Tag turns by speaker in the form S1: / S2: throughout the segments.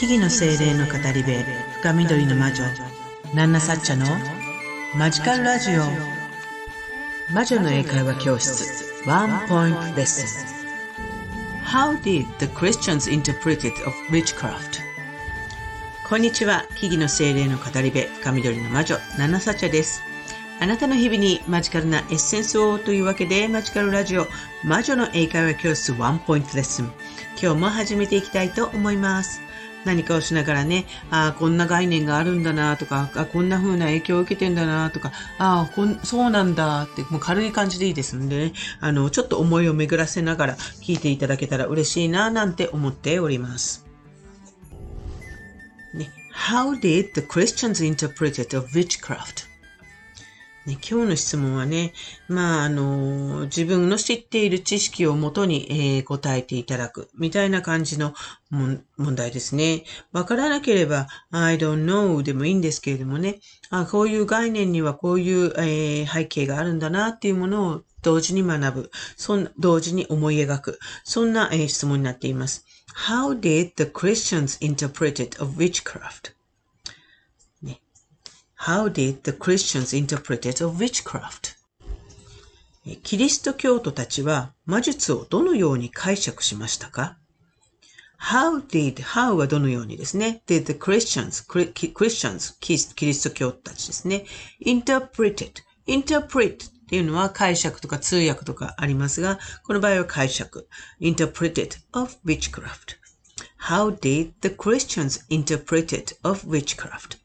S1: 木々の精霊の語り部深緑の魔女ナンナサッチャのマジカルラジオ。魔女の英会話教室ワンポイントレッスン。How did the Christians interpret it of witchcraft? こんにちは木々の精霊の語り部深緑の魔女ナンナサッチャですあなたの日々にマジカルなエッセンスをというわけでマジカルラジオ魔女の英会話教室ワンポイントレッスン今日も始めていきたいと思います何かをしながらね、ああ、こんな概念があるんだなとか、あこんな風な影響を受けてんだなとか、ああこん、そうなんだって、もう軽い感じでいいですんでね、あの、ちょっと思いを巡らせながら聞いていただけたら嬉しいななんて思っております。ね、How did the Christians interpret it of witchcraft? ね、今日の質問はね、まあ、あの、自分の知っている知識をもとに、えー、答えていただく、みたいな感じの問題ですね。わからなければ、I don't know でもいいんですけれどもね、あこういう概念にはこういう、えー、背景があるんだなっていうものを同時に学ぶ、そん同時に思い描く、そんな、えー、質問になっています。How did the Christians interpret it of witchcraft? How did the Christians interpret it of witchcraft? キリスト教徒たちは魔術をどのように解釈しましたか ?How did, how はどのようにですね。did the Christians, Christians, キリスト教徒たちですね。interpreted, interpret っていうのは解釈とか通訳とかありますが、この場合は解釈。interpreted of witchcraft. How did the Christians interpret it of witchcraft?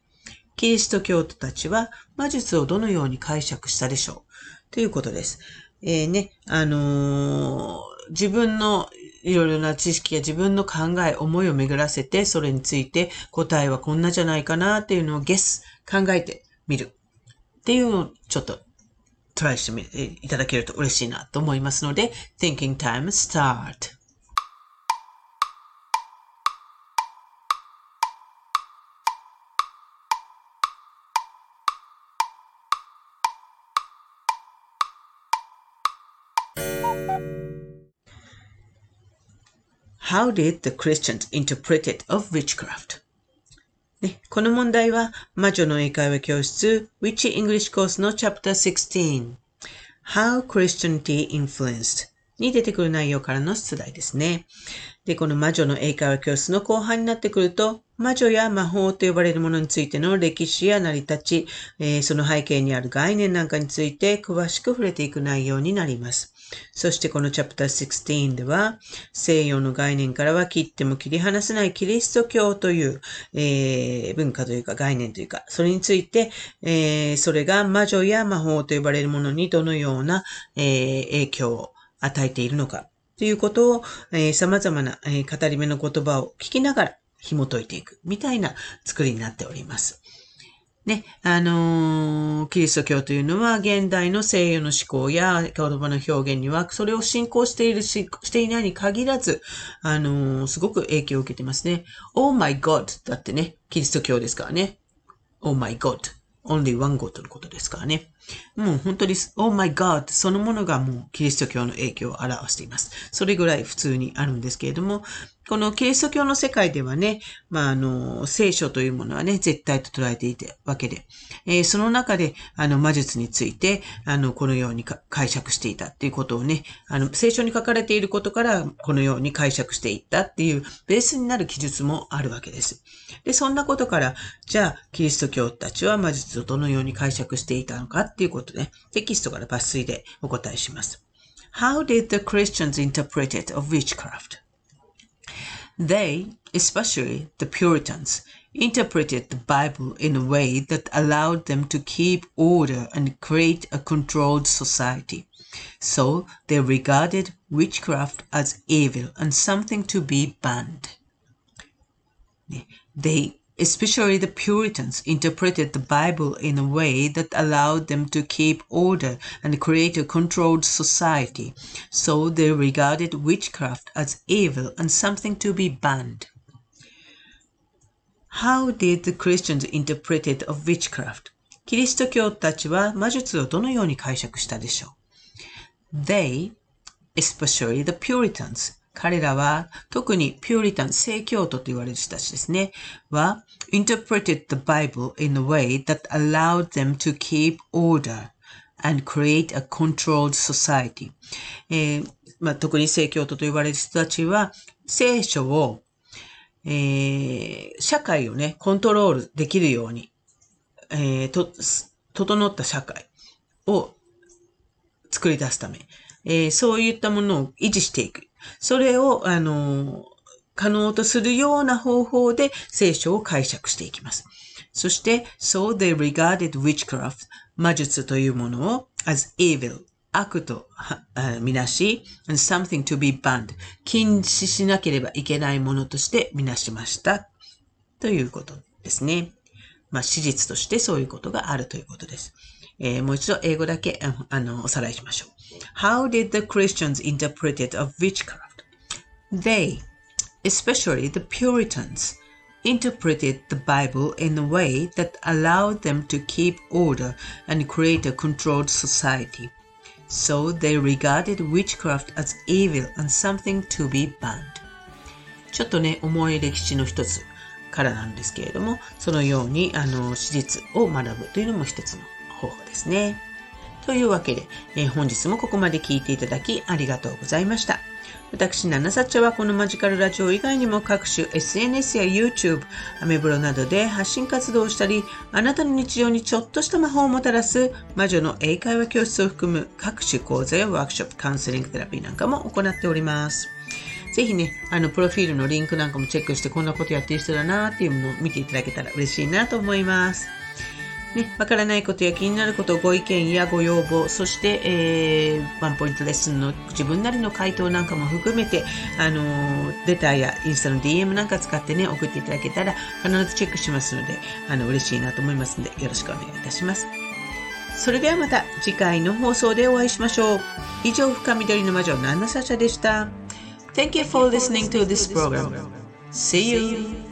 S1: キリスト教徒たちは魔術をどのように解釈したでしょう？ということです。えー、ね、あのー、自分のいろいろな知識や自分の考え、思いを巡らせて、それについて答えはこんなじゃないかなっていうのをゲス、考えてみる。っていうのをちょっとトライしてみいただけると嬉しいなと思いますので、Thinking Time Start! How did the Christians interpret it of witchcraft? ね、この問題は魔女の英会話教室 Witch English Course の Chapter 16 How Christianity Influenced に出てくる内容からの出題ですね。で、この魔女の英会話教室の後半になってくると、魔女や魔法と呼ばれるものについての歴史や成り立ち、えー、その背景にある概念なんかについて詳しく触れていく内容になります。そしてこのチャプター16では、西洋の概念からは切っても切り離せないキリスト教という、えー、文化というか概念というか、それについて、えー、それが魔女や魔法と呼ばれるものにどのような、えー、影響を与えているのかということを、えー、様々な、えー、語り目の言葉を聞きながら紐解いていくみたいな作りになっております。ね、あの、キリスト教というのは現代の西洋の思考や言葉の表現には、それを信仰しているし、していないに限らず、あの、すごく影響を受けてますね。Oh my God だってね、キリスト教ですからね。Oh my God. only one God のことですからね。もう本当に、Oh my God そのものがもうキリスト教の影響を表しています。それぐらい普通にあるんですけれども、このキリスト教の世界ではね、まあ、あの、聖書というものはね、絶対と捉えていたわけで、えー、その中で、あの、魔術について、あの、このように解釈していたっていうことをね、あの、聖書に書かれていることから、このように解釈していったっていうベースになる記述もあるわけです。で、そんなことから、じゃあ、キリスト教たちは魔術をどのように解釈していたのかっていうことで、テキストから抜粋でお答えします。How did the Christians interpret it of witchcraft? They, especially the Puritans, interpreted the Bible in a way that allowed them to keep order and create a controlled society. So they regarded witchcraft as evil and something to be banned. They Especially the Puritans interpreted the Bible in a way that allowed them to keep order and create a controlled society, so they regarded witchcraft as evil and something to be banned. How did the Christians interpret it of witchcraft? キリスト教たちは魔術をどのように解釈したでしょう ?They, especially the Puritans, 彼らは、特にピューリタン、聖教徒と言われる人たちですね、は、interpreted the Bible in a way that allowed them to keep order and create a controlled society. えーまあ、特に聖教徒と言われる人たちは、聖書を、えー、社会をね、コントロールできるように、えー、と、整った社会を作り出すため、えー、そういったものを維持していく。それを、あの、可能とするような方法で聖書を解釈していきます。そして、so they regarded witchcraft, 魔術というものを as evil, 悪とみなし、and something to be banned, 禁止しなければいけないものとしてみなしました。ということですね。まあ、史実としてそういうことがあるということです。えー、もう一度英語だけあのおさらいしましょう。How did the Christians interpret it of witchcraft? They, especially the Puritans, interpreted the Bible in a way that allowed them to keep order and create a controlled society. So they regarded witchcraft as evil and something to be banned. ちょっとね、重い歴史の一つからなんですけれども、そのように、あの、史実を学ぶというのも一つの 方法ですね。というわけで、えー、本日もここまで聞いていただきありがとうございました。私、ナナサッチャはこのマジカルラジオ以外にも各種 SNS や YouTube、アメブロなどで発信活動をしたり、あなたの日常にちょっとした魔法をもたらす魔女の英会話教室を含む各種講座やワークショップ、カウンセリングテラピーなんかも行っております。ぜひね、あの、プロフィールのリンクなんかもチェックして、こんなことやってる人だなっていうのを見ていただけたら嬉しいなと思います。ね、わからないことや気になること、ご意見やご要望、そして、えー、ワンポイントレッスンの自分なりの回答なんかも含めて、あのー、レターやインスタの DM なんか使ってね、送っていただけたら必ずチェックしますので、あの、嬉しいなと思いますので、よろしくお願いいたします。それではまた次回の放送でお会いしましょう。以上、深緑の魔女、ナナサシャでした。Thank you for listening to this program. See you!